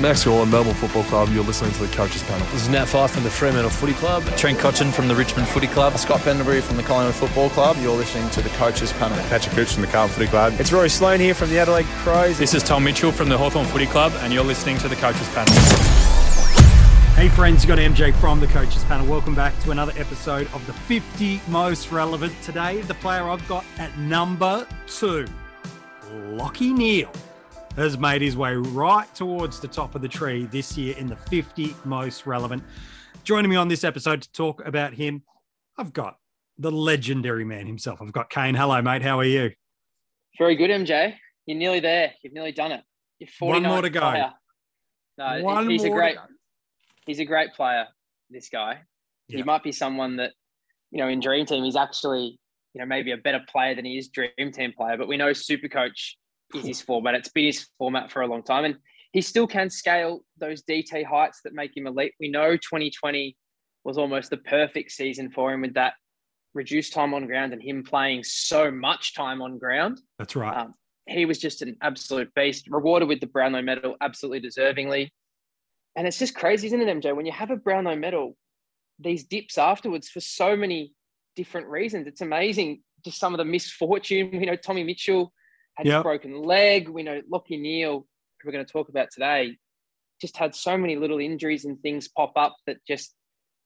Max Gawn, Melbourne Football Club. You're listening to the Coaches Panel. This is Nat Fyfe from the Fremantle Footy Club. Trent Cotchin from the Richmond Footy Club. Scott Pendlebury from the Collingwood Football Club. You're listening to the Coaches Panel. Patrick Cooch from the Carlton Footy Club. It's Rory Sloane here from the Adelaide Crows. This is Tom Mitchell from the Hawthorn Footy Club, and you're listening to the Coaches Panel. Hey friends, you got MJ from the Coaches Panel. Welcome back to another episode of the 50 Most Relevant. Today, the player I've got at number two, Lachie Neale, has made his way right towards the top of the tree this year in the 50 Most Relevant. Joining me on this episode to talk about him, I've got the legendary man himself. I've got Kane. Hello, mate. How are you? Very good, MJ. You're nearly there. You've nearly done it. You're One more to go. Player. No, One he's more a great. He's a great player. This guy. Yeah. He might be someone that, you know, in Dream Team, he's actually, you know, maybe a better player than he is Dream Team player. But we know Super Coach is his format. It's been his format for a long time, and he still can scale those DT heights that make him elite. We know 2020 was almost the perfect season for him with that reduced time on ground and him playing so much time on ground. That's right. Um, he was just an absolute beast, rewarded with the Brownlow medal, absolutely deservingly. And it's just crazy, isn't it, MJ? When you have a Brownlow medal, these dips afterwards for so many different reasons. It's amazing just some of the misfortune. You know, Tommy Mitchell had Yep. a broken leg. We know Lachie Neale, who we're going to talk about today, just had so many little injuries and things pop up that just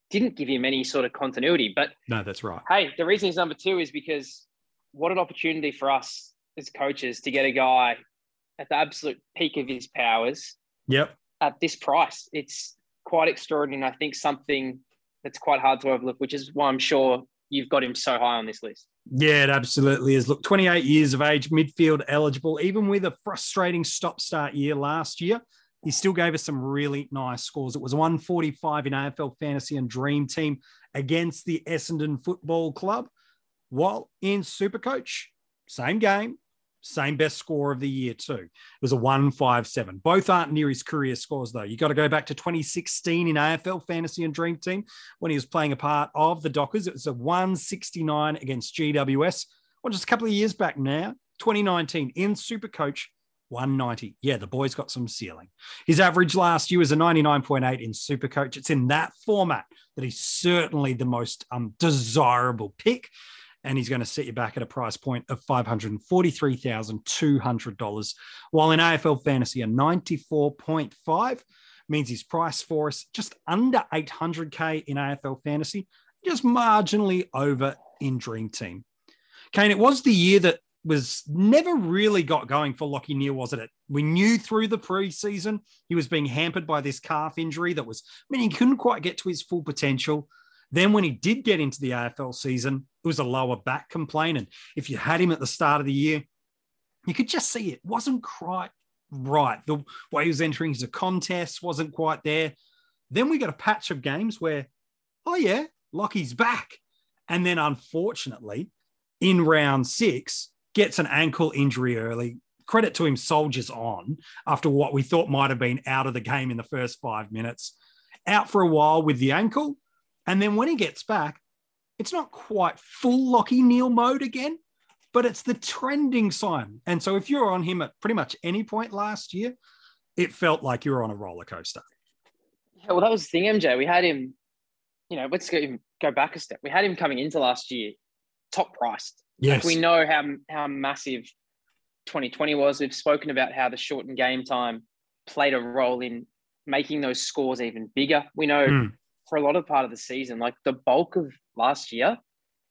didn't give him any sort of continuity. But no, that's right. hey, the reason he's number two is because what an opportunity for us as coaches to get a guy at the absolute peak of his powers Yep. at this price. It's quite extraordinary. And I think something that's quite hard to overlook, which is why I'm sure you've got him so high on this list. Yeah, it absolutely is. Look, 28 years of age, midfield eligible, even with a frustrating stop start year last year, he still gave us some really nice scores. It was 145 in AFL Fantasy and Dream Team against the Essendon Football Club, while in Supercoach, same game, same best score of the year, too. It was a 157. Both aren't near his career scores, though. You got to go back to 2016 in AFL Fantasy and Dream Team when he was playing a part of the Dockers. It was a 169 against GWS. Well, just a couple of years back now, 2019 in Supercoach, 190. Yeah, the boy's got some ceiling. His average last year was a 99.8 in Supercoach. It's in that format that he's certainly the most um, desirable pick. And he's going to set you back at a price point of $543,200. While in AFL Fantasy, a 94.5 means his price for us just under 800K in AFL Fantasy, just marginally over in Dream Team. Kane, it was the year that was never really got going for Lachie Neale, wasn't it? We knew through the preseason he was being hampered by this calf injury that was, I mean, he couldn't quite get to his full potential. Then when he did get into the AFL season, it was a lower back complaint. And if you had him at the start of the year, you could just see it wasn't quite right. The way he was entering his contest wasn't quite there. Then we got a patch of games where, oh yeah, Lachie's back. And then unfortunately, in round six, gets an ankle injury early. Credit to him, soldiers on after what we thought might have been out of the game in the first five minutes. Out for a while with the ankle. And then when he gets back, it's not quite full Lachie Neale mode again, but it's the trending sign. And so if you're on him at pretty much any point last year, it felt like you were on a roller coaster. Yeah, well, that was the thing, MJ. We had him, you know, let's go, go back a step. We had him coming into last year top priced. Yes. Like we know how, how massive 2020 was. We've spoken about how the shortened game time played a role in making those scores even bigger. We know Mm. For a lot of part of the season, like the bulk of last year,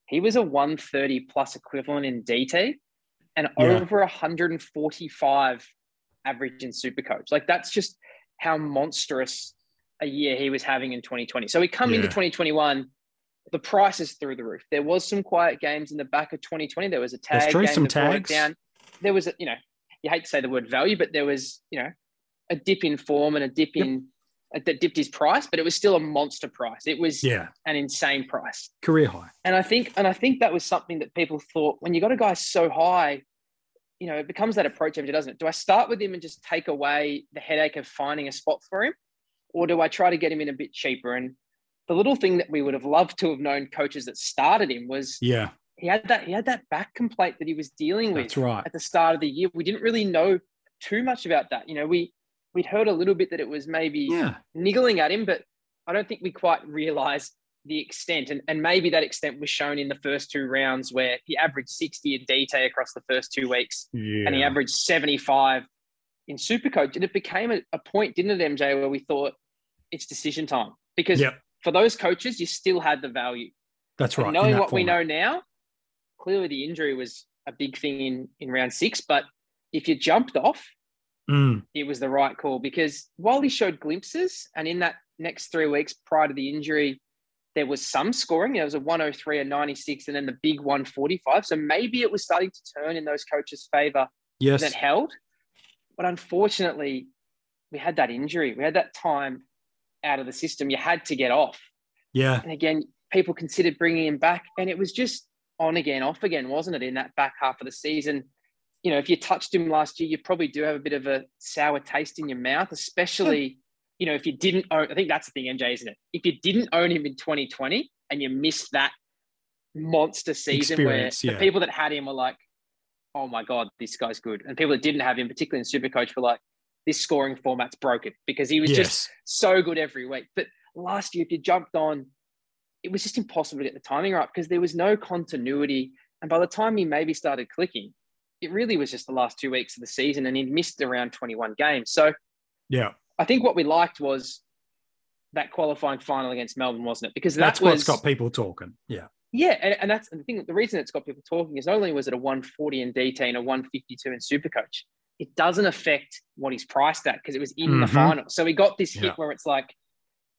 he was a 130 plus equivalent in DT and Yeah. over 145 average in Supercoach. Like that's just how monstrous a year he was having in 2020. So we come into 2021, the price is through the roof. There was some quiet games in the back of 2020. There was a tag true, game some that tags. down. There was, a, you know, you hate to say the word value, but there was, you know, a dip in form and a dip Yep. in Uh, that dipped his price, but it was still a monster price. It was Yeah. an insane price. Career high. And I think, and I think that was something that people thought when you got a guy so high, you know, it becomes that approach, doesn't it? Do I start with him and just take away the headache of finding a spot for him, or do I try to get him in a bit cheaper? And the little thing that we would have loved to have known coaches that started him was Yeah. he had that he had that back complaint that he was dealing with That's right. at the start of the year. We didn't really know too much about that. You know, we we'd heard a little bit that it was maybe Yeah. niggling at him, but I don't think we quite realised the extent. And, and maybe that extent was shown in the first two rounds where he averaged 60 in DT across the first two weeks Yeah. and he averaged 75 in Supercoach. And it became a, a point, didn't it, MJ, where we thought it's decision time. Because Yep. for those coaches, you still had the value. That's right. in knowing that what we know now, clearly the injury was a big thing in, in round six. But if you jumped off, Mm, it was the right call because while he showed glimpses and in that next three weeks prior to the injury, there was some scoring. There was a 103, a 96, and then the big 145. So maybe it was starting to turn in those coaches' favor yes. that held. But unfortunately, we had that injury. We had that time out of the system. You had to get off. Yeah. And again, people considered bringing him back, and it was just on again, off again, wasn't it? In that back half of the season, you know, if you touched him last year, you probably do have a bit of a sour taste in your mouth, especially, you know, if you didn't own. I think that's the thing, MJ, isn't it? If you didn't own him in 2020 and you missed that monster season Experience, where yeah. the people that had him were like, "Oh my god, this guy's good," and people that didn't have him, particularly in Supercoach, were like, "This scoring format's broken," because he was yes. just so good every week. But last year, if you jumped on, it was just impossible to get the timing right because there was no continuity. And by the time he maybe started clicking, it really was just the last two weeks of the season, and he'd missed around 21 games. So yeah. I think what we liked was that qualifying final against Melbourne, wasn't it? Because that That's was what's got people talking. Yeah. yeah, and, and that's the thing. The reason it's got people talking is not only was it a 140 in DT and a 152 in Supercoach, it doesn't affect what he's priced at because it was in the Mhm. final. So we got this hit Yeah. where it's like,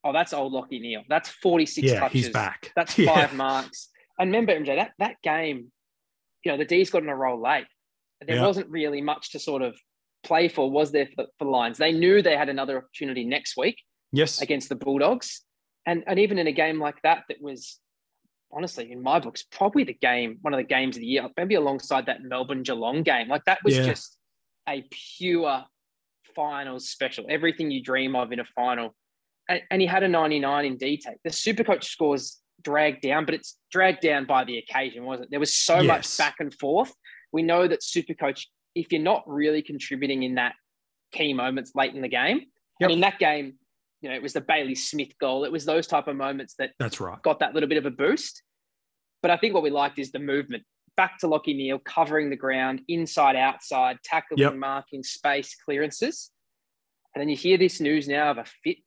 oh, that's old Lachie Neale. That's 46 Yeah. touches. He's back. That's Yeah. five marks. And remember, MJ, that that game, you know, the D's got in a roll late. There Yeah. wasn't really much to sort of play for, was there for, for Lions? They knew they had another opportunity next week Yes. against the Bulldogs. And and even in a game like that, that was honestly in my books probably the game, one of the games of the year, maybe alongside that Melbourne Geelong game. Like that was Yeah. just a pure finals special. Everything you dream of in a final. And, and he had a 99 in D take. The Supercoach scores dragged down, but it's dragged down by the occasion, wasn't it? There was so Yes. much back and forth. We know that super coach, if you're not really contributing in that key moments late in the game, Yep. and in that game, you know, it was the Bailey Smith goal. It was those type of moments that That's right. got that little bit of a boost. But I think what we liked is the movement back to Lachie Neale, covering the ground, inside, outside, tackling, Yep. marking, space, clearances. And then you hear this news now of a fit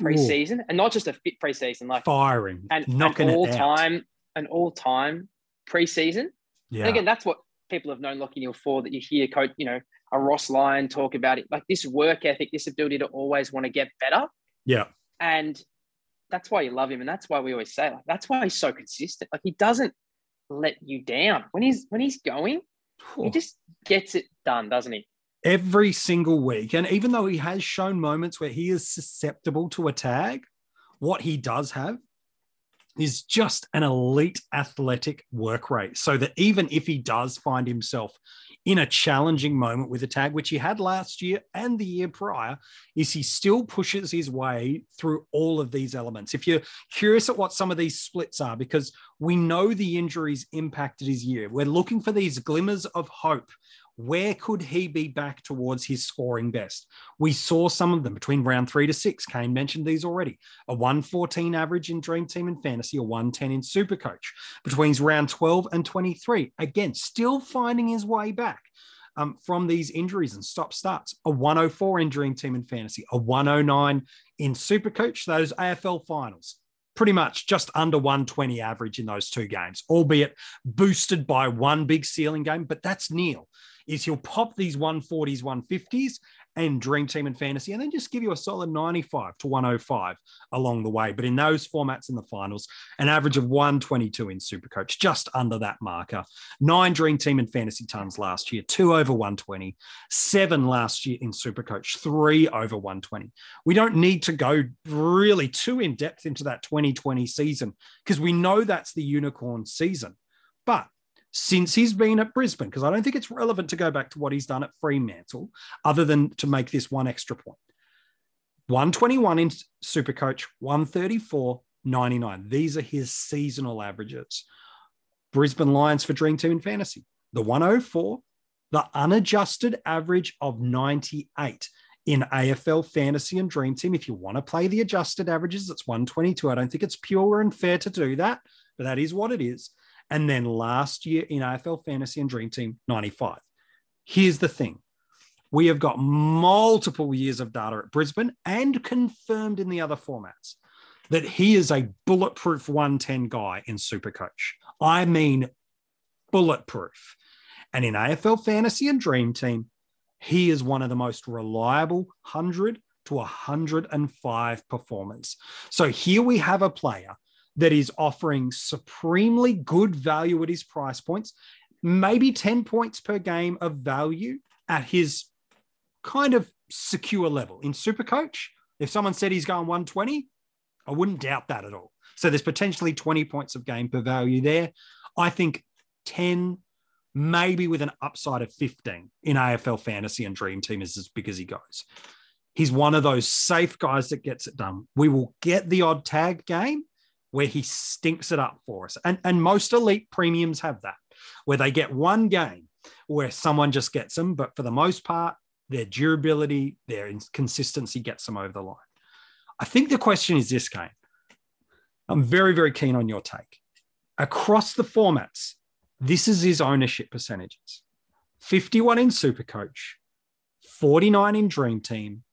preseason, and not just a fit preseason, like Firing. and knocking an it all time, an all time preseason. Yeah. And again, that's what people have known Lachie Neale for. That you hear, coach, you know, a Ross Lyon talk about it, like this work ethic, this ability to always want to get better. yeah. And that's why you love him. And that's why we always say, like, that's why he's so consistent. Like he doesn't let you down. When he's when he's going, he just gets it done, doesn't he? every single week. And even though he has shown moments where he is susceptible to a tag, what he does have is just an elite athletic work rate. So that even if he does find himself in a challenging moment with a tag, which he had last year and the year prior, is he still pushes his way through all of these elements. If you're curious at what some of these splits are, because we know the injuries impacted his year, we're looking for these glimmers of hope where could he be back towards his scoring best? We saw some of them between round three to six. Kane mentioned these already. A 114 average in Dream Team and Fantasy, a 110 in Supercoach. Between round 12 and 23, again, still finding his way back. Um, from these injuries and stop starts, a 104 in Dream Team and Fantasy, a 109 in Supercoach, those AFL finals pretty much just under 120 average in those two games, albeit boosted by one big ceiling game. But that's Neale is he'll pop these 140s, 150s and Dream Team and Fantasy, and then just give you a solid 95 to 105 along the way. But in those formats in the finals, an average of 122 in Supercoach, just under that marker. Nine Dream Team and Fantasy tons last year, two over 120, seven last year in Supercoach, three over 120. We don't need to go really too in depth into that 2020 season because we know that's the unicorn season. But since he's been at Brisbane, because I don't think it's relevant to go back to what he's done at Fremantle, other than to make this one extra point. 121 in Supercoach, 134, 99. These are his seasonal averages. Brisbane Lions for Dream Team in Fantasy, the 104, the unadjusted average of 98 in AFL fantasy and dream team. If you want to play the adjusted averages, it's 122. I don't think it's pure and fair to do that, but that is what it is. And then last year in AFL fantasy and dream team, 95. Here's the thing we have got multiple years of data at Brisbane and confirmed in the other formats that he is a bulletproof 110 guy in Supercoach. I mean, bulletproof. And in AFL Fantasy and Dream Team, he is one of the most reliable 100 to 105 performance. So here we have a player that is offering supremely good value at his price points, maybe 10 points per game of value at his kind of secure level. In Supercoach, if someone said he's going 120, I wouldn't doubt that at all. So there's potentially 20 points of game per value there. I think 10, maybe with an upside of 15 in AFL fantasy and dream team is as big as he goes. He's one of those safe guys that gets it done. We will get the odd tag game where he stinks it up for us. And, and most elite premiums have that, where they get one game where someone just gets them. But for the most part, their durability, their consistency gets them over the line. I think the question is this game. I'm very, very keen on your take. Across the formats, this is his ownership percentages 51 in Supercoach, 49 in Dream Team,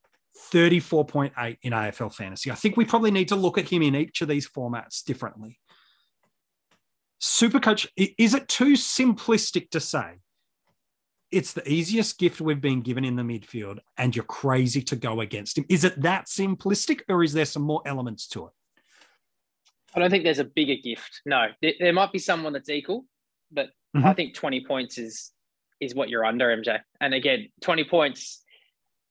34.8 in AFL Fantasy. I think we probably need to look at him in each of these formats differently. Supercoach, is it too simplistic to say it's the easiest gift we've been given in the midfield, and you're crazy to go against him. Is it that simplistic, or is there some more elements to it? I don't think there's a bigger gift. No, there, might be someone that's equal, but mm-hmm. I think 20 points is is what you're under, MJ. And again, 20 points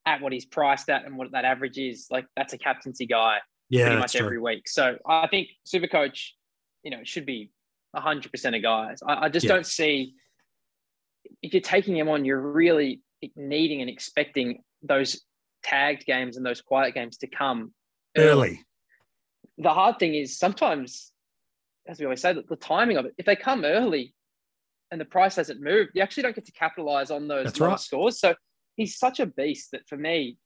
at what he's priced at and what that average is, like that's a captaincy guy yeah, pretty much true. every week. So I think Super Coach, you know, should be 100% of guys. I, I just yeah. don't see if you're taking him on, you're really needing and expecting those tagged games and those quiet games to come early. early. The hard thing is sometimes, as we always say, the, timing of it. If they come early and the price hasn't moved, you actually don't get to capitalize on those right. scores. So he's such a beast that for me,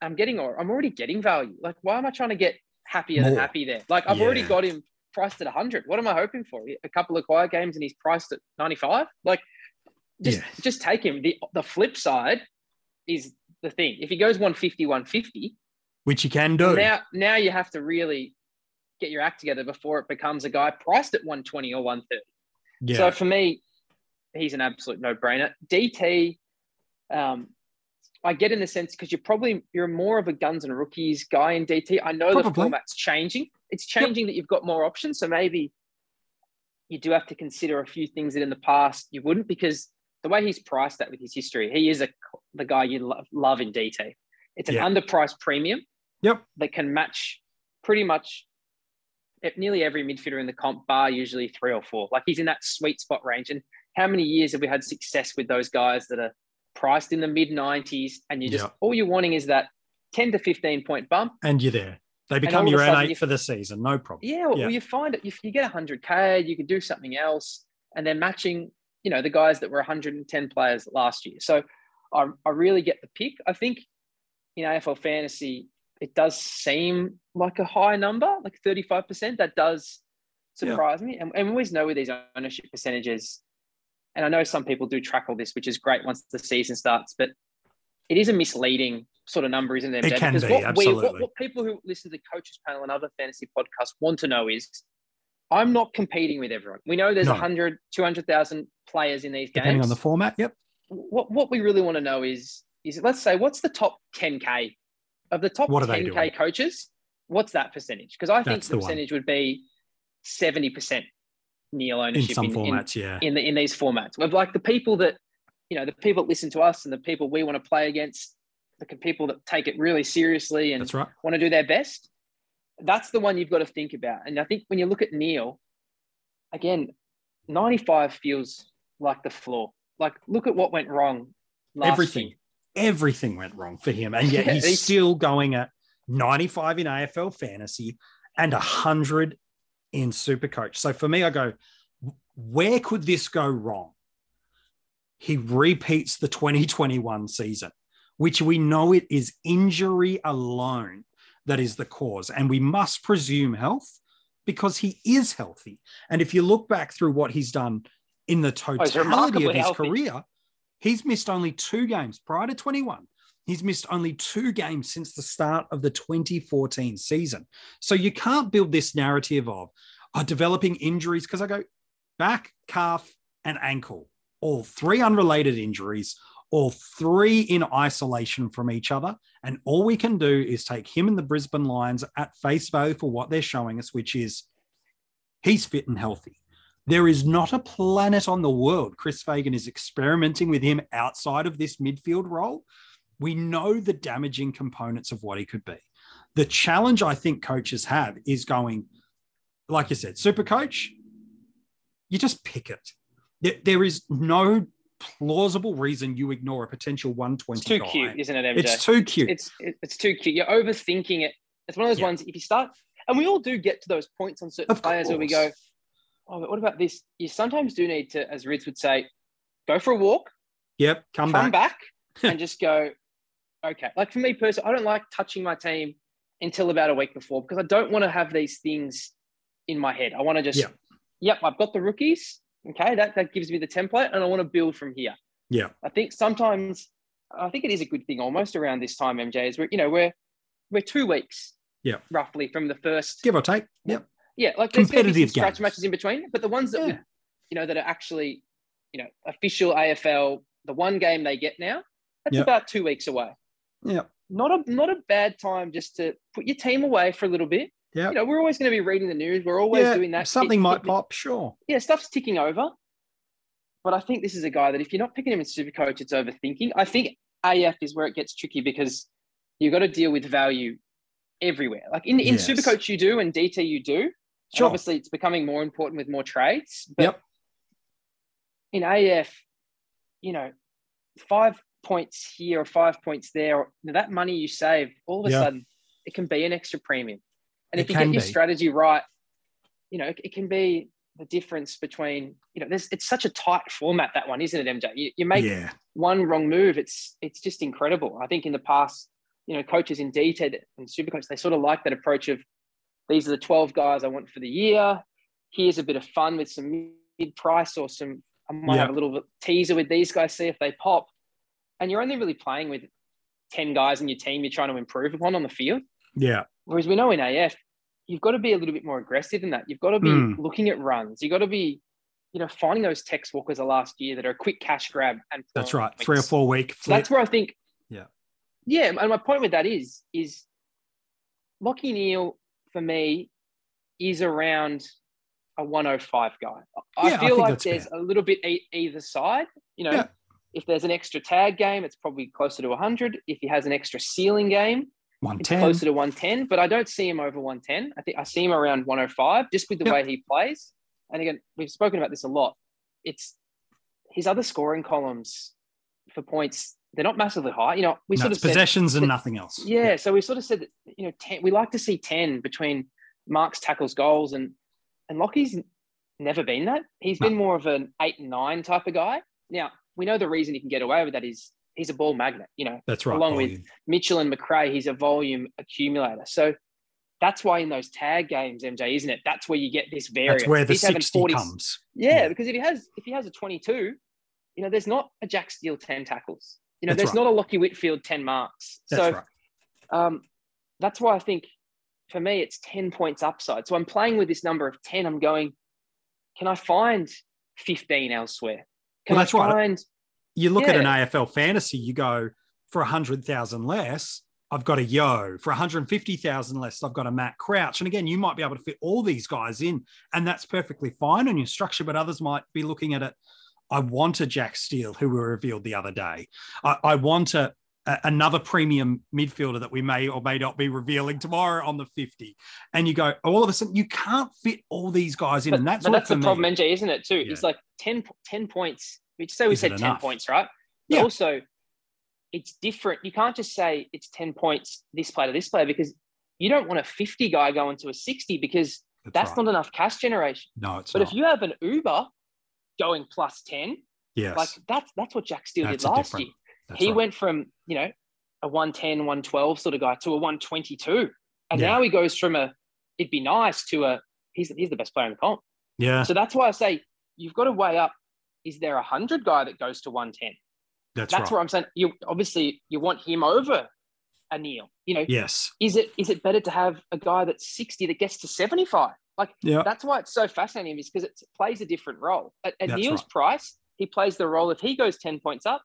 I'm getting or I'm already getting value. Like, why am I trying to get happier More. than happy there? Like, I've yeah. already got him priced at 100. What am I hoping for? A couple of quiet games and he's priced at 95. Like, just yeah. just take him. The the flip side is the thing. If he goes 150, 150, which you can do. Now now you have to really get your act together before it becomes a guy priced at 120 or 130. Yeah. So for me, he's an absolute no-brainer. DT, um, I get in the sense because you're probably you're more of a guns and rookies guy in DT. I know probably. the format's changing. It's changing yep. that you've got more options. So maybe you do have to consider a few things that in the past you wouldn't because the way he's priced that with his history, he is a the guy you love, love in DT. It's an underpriced premium. Yep. That can match pretty much nearly every midfielder in the comp bar, usually three or four. Like he's in that sweet spot range. And how many years have we had success with those guys that are priced in the mid 90s and you just all you're wanting is that 10 to 15 point bump and you're there they become your N8 for the season no problem yeah well, yeah. you find it if you get 100k you can do something else and they're matching you know, the guys that were 110 players last year. So I, I really get the pick. I think in AFL fantasy, it does seem like a high number, like 35%. That does surprise yeah. me. And, and we always know with these ownership percentages, and I know some people do track all this, which is great once the season starts, but it is a misleading sort of number, isn't it? It can because be, what, absolutely. We, what, what people who listen to the coaches panel and other fantasy podcasts want to know is I'm not competing with everyone. We know there's no. 100, 200,000 players in these games. Depending on the format, yep. What, what we really want to know is, is let's say, what's the top 10K of the top what 10K coaches? What's that percentage? Because I think That's the, the percentage would be 70% Neale ownership in some in, formats, in, yeah. In, the, in these formats. With like the people that, you know, the people that listen to us and the people we want to play against, the people that take it really seriously and right. want to do their best that's the one you've got to think about. And I think when you look at Neale, again, 95 feels like the floor. Like, look at what went wrong. everything, year. everything went wrong for him, and yet he's, he's still going at 95 in AFL fantasy and 100 in Supercoach. So for me, I go, where could this go wrong? He repeats the 2021 season which we know it is injury alone that is the cause. And we must presume health because he is healthy. And if you look back through what he's done in the Oh, totality of his healthy. career, he's missed only two games prior to 21. He's missed only two games since the start of the 2014 season. So you can't build this narrative of oh, developing injuries because I go back, calf, and ankle, all three unrelated injuries, all three in isolation from each other. And all we can do is take him and the Brisbane Lions at face value for what they're showing us, which is he's fit and healthy. There is not a planet on the world Chris Fagan is experimenting with him outside of this midfield role. We know the damaging components of what he could be. The challenge I think coaches have is going, like you said, super coach, you just pick it. There, there is no plausible reason you ignore a potential 120 It's too guy. cute, isn't it, MJ? It's too cute. It's it- it's too cute. You're overthinking it. It's one of those Yeah. ones. If you start, and we all do get to those points on certain Of players where we go, "Oh, but what about this?" You sometimes do need to, as Rids would say, go for a walk, yep, come, come back. back, and just go, "Okay." Like for me personally, I don't like touching my team until about a week before because I don't want to have these things in my head. I want to just, Yeah. yep, I've got the rookies. Okay, that that gives me the template, and I want to build from here. Yeah. I think sometimes I think it is a good thing almost around this time, MJ, is we're you know we're we're two weeks, Yeah. roughly from the first, Give or take. Yep. yeah, like Competitive scratch games. matches in between, but the ones that we, you know that are actually you know official AFL, the one game they get now, that's Yeah. about two weeks away. Yeah. Not a not a bad time just to put your team away for a little bit. Yeah. You know, we're always going to be reading the news. We're always yeah, doing that. Something Keep- might keep- pop, sure. yeah, stuff's ticking over. But I think this is a guy that if you're not picking him in super coach, it's overthinking. I think AF is where it gets tricky because you've got to deal with value everywhere. Like in, in Yes. super coach, you do, and DT, you do. And Sure. obviously, it's becoming more important with more trades. But Yep. in AF, you know, five points here or five points there, that money you save, all of a Yeah. sudden, it can be an extra premium. And It if you get your be. strategy right, you know, it, it can be the difference between, you know, there's it's such a tight format that one, isn't it, MJ? You, you make yeah. one wrong move, it's it's just incredible. I think in the past, you know, coaches in DT and Supercoach, they sort of like that approach of these are the 12 guys I want for the year. Here's a bit of fun with some mid price or some, I might Yeah. have a little teaser with these guys, see if they pop. And you're only really playing with 10 guys in your team you're trying to improve upon on the field. Yeah. Whereas we know in AF, you've got to be a little bit more aggressive than that. You've got to be Mm. looking at runs. You've got to be, you know, finding those Tex Walkers of last year that are a quick cash grab. And That's right. Three or four week. So that's where I think, Yeah. yeah. And my point with that is, is Lachie Neale for me is around a 105 guy. I Yeah, feel think like there's fair. a little bit e- either side. You know, Yeah. If there's an extra tag game, it's probably closer to 100. If he has an extra ceiling game, it's closer to 110. But I don't see him over 110. I think I see him around 105 just with the Yep. way he plays. And again, we've spoken about this a lot. It's his other scoring columns for points. They're not massively high. You know, we No, sort of possessions and that- nothing else. yeah, so we sort of said that you know 10, we like to see ten between Mark's tackles, goals, and and Lachie's never been that. He's No. been more of an eight and nine type of guy. Now we know the reason he can get away with that is he's a ball magnet. You know, That's right. along with- Mitchell and Macrae, he's a volume accumulator. So that's why in those tag games, MJ, isn't it? That's where you get this variance. That's where the He's having 60 40 comes. Yeah, Yeah. because if he has if he has a 22, you know, there's not a Jack Steele 10 tackles. You know, That's there's right. not a Lachie Whitfield 10 marks. That's so right. um, that's why I think for me it's 10 points upside. So I'm playing with this number of 10. I'm going, can I find 15 elsewhere? Well, that's right. find You look at an. AFL fantasy, you go for a 100,000 less, I've got a Yo. For 150,000 less, I've got a Matt Crouch. And again, you might be able to fit all these guys in, and that's perfectly fine on your structure, but others might be looking at it. I want a Jack Steele who we revealed the other day. I, I want a, a- another premium midfielder that we may or may not be revealing tomorrow on the 50. And you go, all of a sudden, you can't fit all these guys in. but, and that's but that's the me- problem, MJ, isn't it? Too. Yeah. It's like 10, 10 points. We just say we Is said 10 enough? points, right? But Yeah. also, it's different. You can't just say it's 10 points this player to this player because you don't want a 50 guy going to a 60 because that's right. not enough cash generation. No, it's But not. if you have an Uber going plus 10, yes. like that's that's what Jack Steele That's did last year. That's he right. went from, you know, a 110, 112 sort of guy to a 122. And Yeah. now he goes from a it'd be nice to a he's he's the best player in the comp. Yeah, So that's why I say you've got to weigh up. Is there a hundred guy that goes to 110? that's, That's right. where I'm saying you obviously you want him over a Neale. You know, Yes. is it is it better to have a guy that's 60 that gets to 75? Like Yeah. that's why it's so fascinating is because it plays a different role. At, at Neale's right. price, he plays the role. If he goes 10 points up,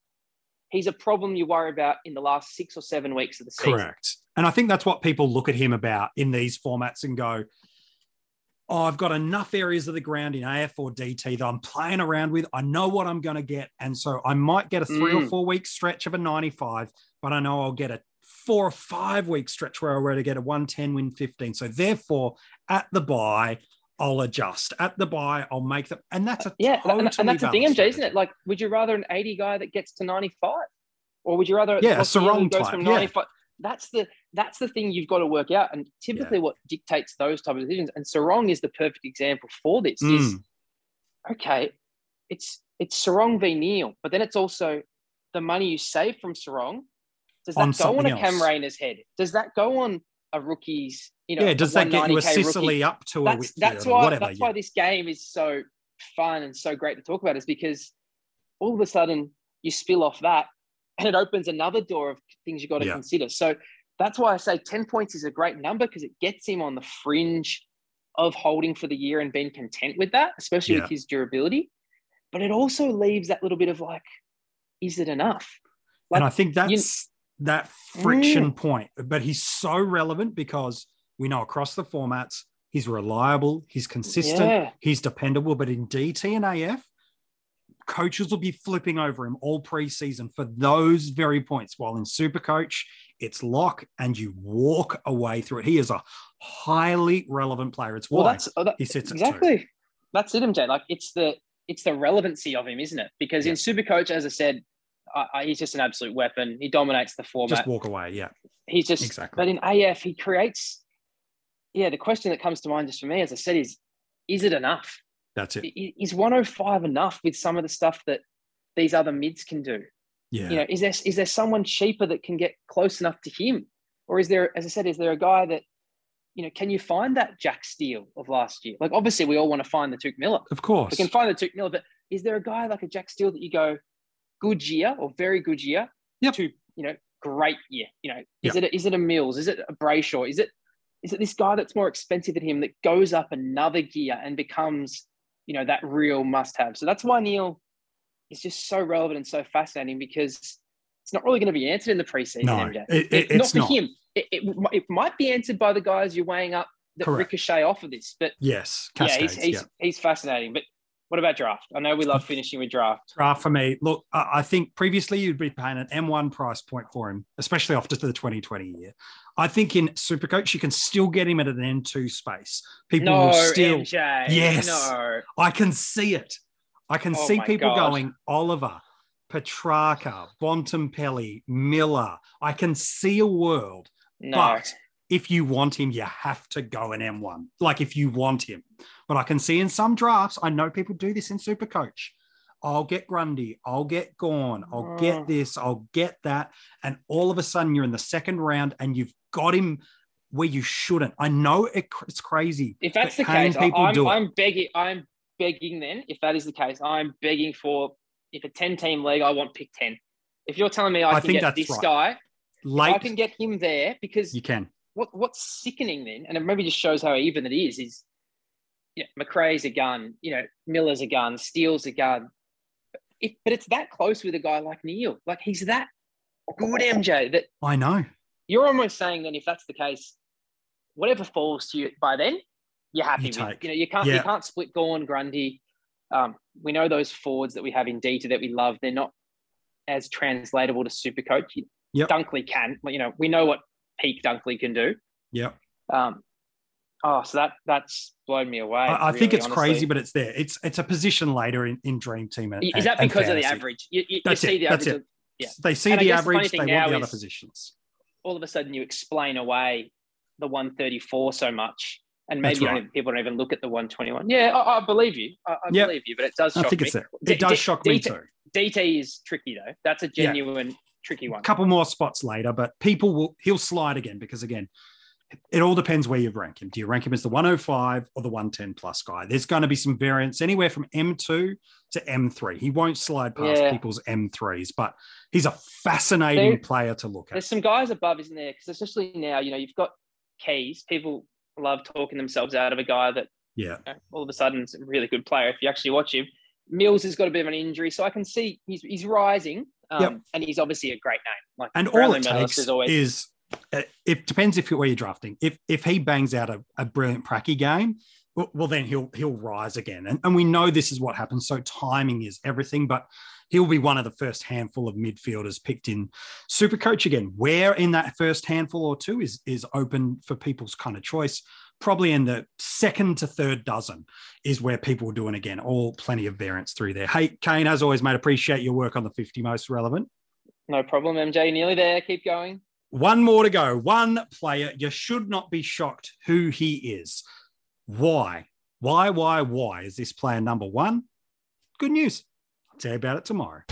he's a problem you worry about in the last six or seven weeks of the season. Correct. And I think that's what people look at him about in these formats and go, Oh, I've got enough areas of the ground in AF or DT that I'm playing around with. I know what I'm going to get. And so I might get a three or Mm. four week stretch of a 95, but I know I'll get a four or five week stretch where I'll to get a 110 win 15. So therefore, at the buy, I'll adjust. At the buy, I'll make them. And that's a Yeah, and- totally and, that's the thing, MJ, isn't it? Like, would you rather an 80 guy that gets to 95? Or would you rather Yeah, a Lachlan who Serong goes type, from yeah. 95? That's the that's the thing you've got to work out. And typically what dictates those type of decisions, and Serong is the perfect example for this, is Mm. okay, it's it's Serong v Neale, but then it's also the money you save from Serong. Does that On go on a Cam Rayner's head? Does that go on a rookie's? You know, yeah, does that get you a 190K rookie? Up to a that's Whitfield that's why whatever? that's yeah. why this game is so fun and so great to talk about is because all of a sudden you spill off that and it opens another door of things you've got to Yeah. consider. So that's why I say 10 points is a great number because it gets him on the fringe of holding for the year and being content with that, especially Yeah. with his durability. But it also leaves that little bit of like, is it enough? and I think you- that's that friction Mm. point. But he's so relevant because we know across the formats, he's reliable, he's consistent, Yeah. he's dependable. But in DT and AF, coaches will be flipping over him all preseason for those very points. While in Super Coach, it's lock and you walk away through it. He is a highly relevant player. It's Well, why that's oh, that- he sits exactly. That's it, MJ. Like it's the it's the relevancy of him, isn't it? Because Yeah. in Supercoach, as I said, I, I, he's just an absolute weapon. He dominates the format. Just walk away. Yeah, he's just exactly. But in AF, he creates. Yeah, the question that comes to mind just for me, as I said, is is it enough? That's it. Is 105 enough with some of the stuff that these other mids can do? Yeah. You know, is there is there someone cheaper that can get close enough to him, or is there, as I said, is there a guy that, you know, can you find that Jack Steele of last year? Like, obviously, we all want to find the Touk Miller. of course. We can find the Touk Miller, but is there a guy like a Jack Steele that you go, good year or very good year Yep. to you know great year? You know, is Yep. it a, is it a Mills? Is it a Brayshaw? Is it is it this guy that's more expensive than him that goes up another gear and becomes you know that real must have? So that's why Neale is just so relevant and so fascinating because it's not really going to be answered in the preseason. No, it- it- not for not. him. It, it, it might be answered by the guys you're weighing up that Correct. ricochet off of this, but yes. yeah, he's, he's, yeah. he's fascinating. But what about draft? I know we love finishing with draft. draft for me. Look, I think previously you'd be paying an M1 price point for him, especially after the 2020 year. I think in Supercoach you can still get him at an N2 space. People No, will still. MJ. Yes. No. I can see it. I can Oh see people God. going Oliver, Petracca, Bontempelli, Miller. I can see a world, No. but if you want him, you have to go an M1. Like if you want him. But I can see in some drafts, I know people do this in Supercoach. I'll get Grundy, I'll get Gawn, I'll get mm. this, I'll get that. And all of a sudden you're in the second round and you've got him where you shouldn't. I know it, it's crazy. if that's the case, people I'm, do? I'm begging. I'm begging. Then, if that is the case, I'm begging for if a ten team league, I want pick ten. If you're telling me I, I can think get this right. guy, if I can get him there because you can. What what's sickening then, and it maybe just shows how even it is, is yeah, Macrae's a gun, you know, Miller's a gun, Steele's a gun. It, but it's that close with a guy like Neale. Like he's that good MJ that I know. you're almost saying then if that's the case, whatever falls to you by then, you're happy You with. take. You know, you can't you can't split Gawn, Grundy. Um, we know those forwards that we have in Dita that we love. They're not as translatable to Supercoach. Yep. Dunkley can. You know, we know what peak Dunkley can do. Yeah. Um, oh, so that that's blown me away. I, I think it's honestly. crazy, but it's there. It's it's a position later in, in Dream Team. And, is that and because of the average? You, you, you see it, the that's average. it. Yeah. They see And the guess the average, they want the other positions. all of a sudden you explain away the 134 so much, and maybe you don't people don't even look at the 121. Yeah, I, I believe you. I, I Yep. believe you, but it does I shock think me. it's there. D- It does D- shock me DT too. DT is tricky though. That's a Yeah. Tricky one. A couple more spots later, but people will he'll slide again because again, it all depends where you rank him. Do you rank him as the 105 or the 110 plus guy? There's going to be some variance anywhere from M2 to M3. He won't slide past Yeah. people's M3s, but he's a fascinating There- player to look at. There's some guys above, isn't there? Because especially now, you know, you've got keys. People love talking themselves out of a guy that Yeah. you know, all of a sudden is a really good player. If you actually watch him, Mills has got a bit of an injury, so I can see he's he's rising, um, Yep. and he's obviously a great name. Like And all Brownlow it takes is always is uh, it depends if you where you're drafting. If if he bangs out a, a brilliant pracky game, well, well, then he'll he'll rise again. And, and we know this is what happens. So timing is everything, but he'll be one of the first handful of midfielders picked in super coach again. Where in that first handful or two is is open for people's kind of choice. Probably in the second to third dozen is where people are doing again, all plenty of variance through there. Hey, Kane, as always, mate, appreciate your work on the 50 most relevant. no problem. MJ, nearly there. Keep going. One more to go. One player. You should not be shocked who he is. Why? Why, why, why is this player number one? Good news. I'll tell you about it tomorrow.